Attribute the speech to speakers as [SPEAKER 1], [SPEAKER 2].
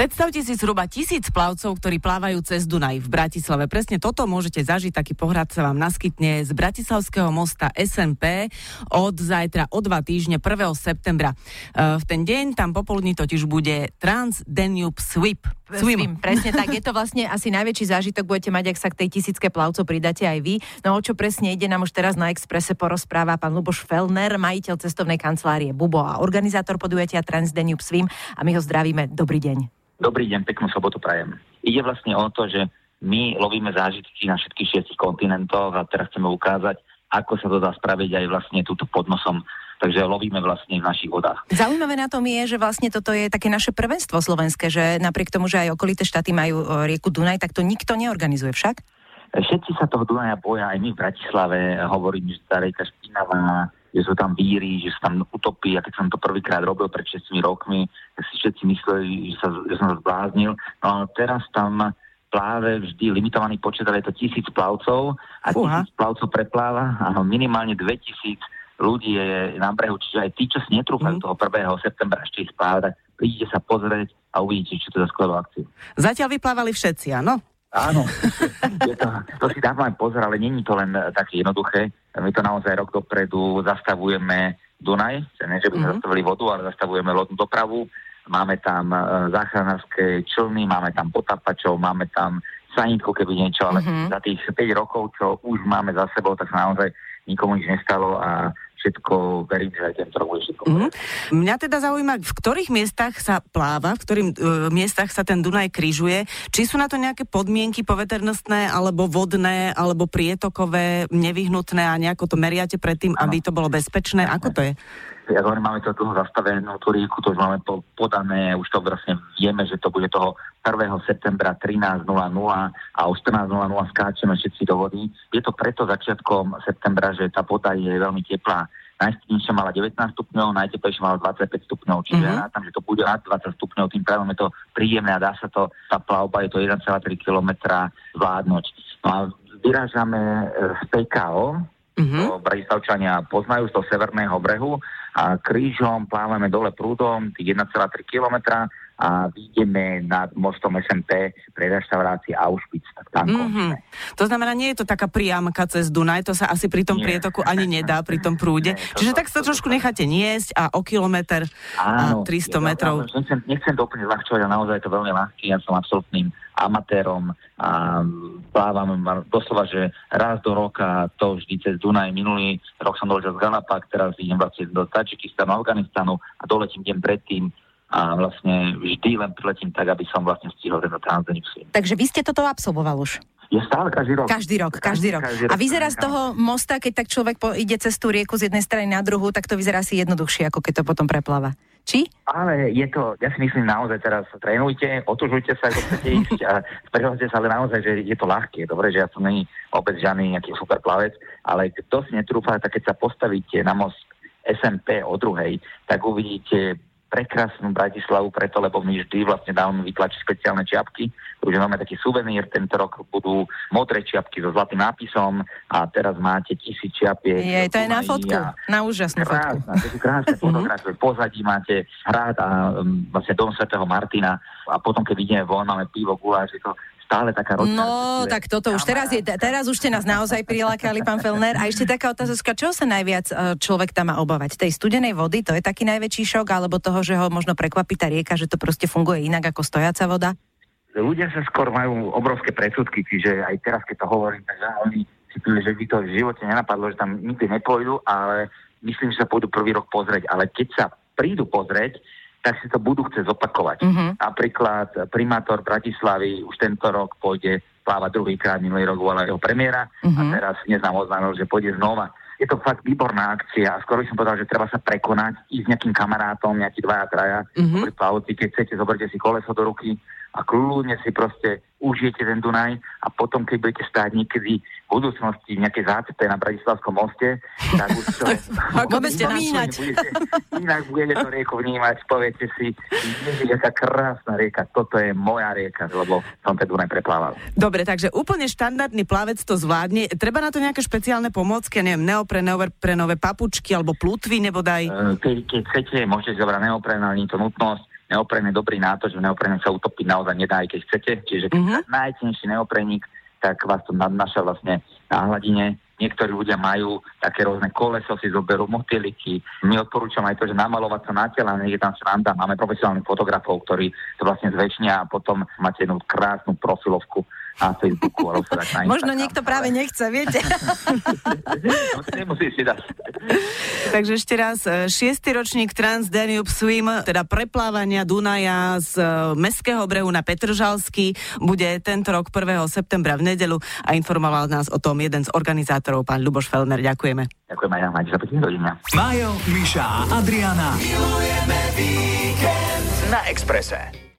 [SPEAKER 1] Predstavte si zhruba tisíc plavcov, ktorí plávajú cez Dunaj v Bratislave. Presne toto môžete zažiť, taký pohľad sa vám naskytne z Bratislavského mosta SNP od zajtra o dva týždne 1. septembra. E, v ten deň tam popoludní totiž bude Trans Danube Sweep.
[SPEAKER 2] Swim. Swim. Presne tak, je to vlastne asi najväčší zážitok budete mať, ak sa k tej tisícke plavcov pridáte aj vy. No o čo presne ide, nám už teraz na Exprese porozpráva pán Luboš Felner, majiteľ cestovnej kancelárie Bubo a organizátor podujatia Trans Danube Swim a my ho zdravíme. Dobrý deň.
[SPEAKER 3] Dobrý deň, peknú sobotu prajem. Ide vlastne o to, že my lovíme zážitky na všetkých šiestich kontinentoch a teraz chceme ukázať, ako sa to dá spraviť aj vlastne túto pod nosom takže lovíme vlastne v našich vodách.
[SPEAKER 2] Zaujímavé na tom je, že vlastne toto je také naše prvenstvo slovenské, že napriek tomu, že aj okolité štáty majú rieku Dunaj, tak to nikto neorganizuje však?
[SPEAKER 3] Všetci sa toho Dunaja boja, aj my v Bratislave hovorím, že tá rieka špinavá, že sú tam víry, že sa tam utopí. A keď som to prvýkrát robil pred 6 rokmi, tak si všetci mysleli, že, sa, že som sa zbláznil. No a teraz tam pláve vždy limitovaný počet, ale je to tisíc plavcov a Fúha. tisíc plavcov prepláva a minimálne 2000 ľudí je na brehu, čiže aj tí, čo si netrúfajú mm. toho 1. septembra ešte ísť plávať, prídete sa pozrieť a uvidíte, čo to za skvelú akciu.
[SPEAKER 1] Zatiaľ vyplávali všetci, áno?
[SPEAKER 3] Áno, je to, to si dávame pozor, ale není to len také jednoduché. My to naozaj rok dopredu zastavujeme Dunaj, ne, že by sme mm-hmm. zastavili vodu, ale zastavujeme lodnú dopravu. Máme tam uh, záchranárske člny, máme tam potapačov, máme tam sanitku, keby niečo, ale mm-hmm. za tých 5 rokov, čo už máme za sebou, tak sa naozaj nikomu nič nestalo a všetko, verím, že aj tento rok bude všetko. Mm-hmm.
[SPEAKER 1] Mňa teda zaujíma, v ktorých miestach sa pláva, v ktorých uh, miestach sa ten Dunaj križuje, či sú na to nejaké podmienky poveternostné, alebo vodné, alebo prietokové, nevyhnutné a nejako to meriate predtým, ano. aby to bolo bezpečné. Ako to je?
[SPEAKER 3] Ja hovorím, máme to dlho zastavenú tú rieku, to už máme po, podané, už to vlastne vieme, že to bude toho 1. septembra 13.00 a o 14.00 skáčeme všetci do vody. Je to preto začiatkom septembra, že tá voda je veľmi teplá. Najstupnejšia mala 19 stupňov, najteplejšia mala 25 stupňov, čiže mm-hmm. ja tam, že to bude nad 20 stupňov, tým pádom je to príjemné a dá sa to, tá plavba je to 1,3 km zvládnuť. No a vyrážame z PKO, mm-hmm. to Bratislavčania poznajú z toho severného brehu krížom plávame dole prúdom tých 1,3 km a vyjdeme nad mostom SMP pre reštaurácii Auschwitz. Tak tam mm-hmm.
[SPEAKER 1] To znamená, nie je to taká priamka cez Dunaj, to sa asi pri tom nie. prietoku ani nedá, pri tom prúde. Nie, Čiže tak sa trošku necháte niesť a o kilometr a 300 ja, metrov.
[SPEAKER 3] Ja, nechcem, nechcem to úplne zľahčovať, ale naozaj je to veľmi ľahké. Ja som absolútnym amatérom a plávam doslova, že raz do roka to vždy cez Dunaj. Minulý rok som doletel z Ganapak, teraz idem vlastne do Tadžikistanu, Afganistanu a doletím deň predtým a vlastne vždy len priletím tak, aby som vlastne stihol tento transdenik
[SPEAKER 2] Takže vy ste toto absolvoval už?
[SPEAKER 3] Je stále každý rok.
[SPEAKER 2] Každý rok, každý, rok. Každý rok. A vyzerá z toho mosta, keď tak človek po, ide cez tú rieku z jednej strany na druhú, tak to vyzerá si jednoduchšie, ako keď to potom prepláva. Či?
[SPEAKER 3] Ale je to, ja si myslím naozaj teraz trénujte, otužujte sa, ako chcete ísť a sprehľadte sa, ale naozaj, že je to ľahké. Dobre, že ja som není obec žiadny nejaký super plavec, ale kto si netrúfa, tak keď sa postavíte na most SMP o druhej, tak uvidíte prekrásnu Bratislavu preto, lebo my vždy vlastne dávame vytlačiť špeciálne čiapky. Už máme taký suvenír, tento rok budú modré čiapky so zlatým nápisom a teraz máte tisíc čiapiek.
[SPEAKER 2] Je, to je na fotku, a na úžasnú krásne, fotku.
[SPEAKER 3] To sú krásne mhm. fotografie. Pozadí máte hrad a um, vlastne dom svätého Martina a potom, keď vidíme von, máme pivo, guláš, je to stále taká rodina.
[SPEAKER 2] No, tak toto už teraz, je, teraz už ste nás naozaj prilákali, pán Felner. A ešte taká otázka, čo sa najviac e, človek tam má obávať? Tej studenej vody, to je taký najväčší šok, alebo toho, že ho možno prekvapí tá rieka, že to proste funguje inak ako stojaca voda?
[SPEAKER 3] Ľudia sa skôr majú obrovské predsudky, čiže aj teraz, keď to hovorím, tak oni povie, že by to v živote nenapadlo, že tam nikdy nepôjdu, ale myslím, že sa pôjdu prvý rok pozrieť. Ale keď sa prídu pozrieť, tak si to budú chcieť zopakovať. Uh-huh. Napríklad primátor Bratislavy už tento rok pôjde plávať druhýkrát, minulý rok bola jeho premiéra uh-huh. a mhm. teraz dnes nám oznámil, že pôjde znova. Je to fakt výborná akcia a skoro by som povedal, že treba sa prekonať, ísť s nejakým kamarátom, nejaký dvaja, traja, uh-huh. plavci, keď chcete, zoberte si koleso do ruky a kľudne si proste užijete ten Dunaj a potom, keď budete stáť niekedy v budúcnosti v nejakej zácepe na Bratislavskom moste, tak už to...
[SPEAKER 2] Ako ste
[SPEAKER 3] spomínať. Budete, inak budete to rieku vnímať, poviete si, je aká krásna rieka, toto je moja rieka, lebo som ten Dunaj preplával.
[SPEAKER 1] Dobre, takže úplne štandardný plavec to zvládne. Treba na to nejaké špeciálne pomôcky, neviem, neopre, neoprenové papučky alebo plutvy, nebo daj?
[SPEAKER 3] Keď, keď chcete, môžete zobrať neopren, ale nie to nutnosť neopren je dobrý na to, že neopren sa utopiť naozaj nedá, aj keď chcete. Čiže keď mm-hmm. najtenší neopreník, tak vás to nadnáša vlastne na hladine Niektorí ľudia majú také rôzne koleso, si zoberú motýliky. My odporúčam aj to, že namalovať sa na tela, nie je tam sranda. Máme profesionálnych fotografov, ktorí to vlastne zväčšnia a potom máte jednu krásnu profilovku na Facebooku alebo teda na
[SPEAKER 2] Možno niekto práve nechce, viete.
[SPEAKER 3] no, nemusí si dať.
[SPEAKER 1] Takže ešte raz, e, šiestý ročník Trans Danube Swim, teda preplávania Dunaja z e, Mestského brehu na Petržalsky, bude tento rok 1. septembra v nedelu a informoval nás o tom jeden z organizátorov, pán Luboš Felner. Ďakujeme.
[SPEAKER 3] Ďakujem aj ja, máte sa pekne rodina.
[SPEAKER 4] Majo, Miša a Adriana. Milujeme víkend na Exprese.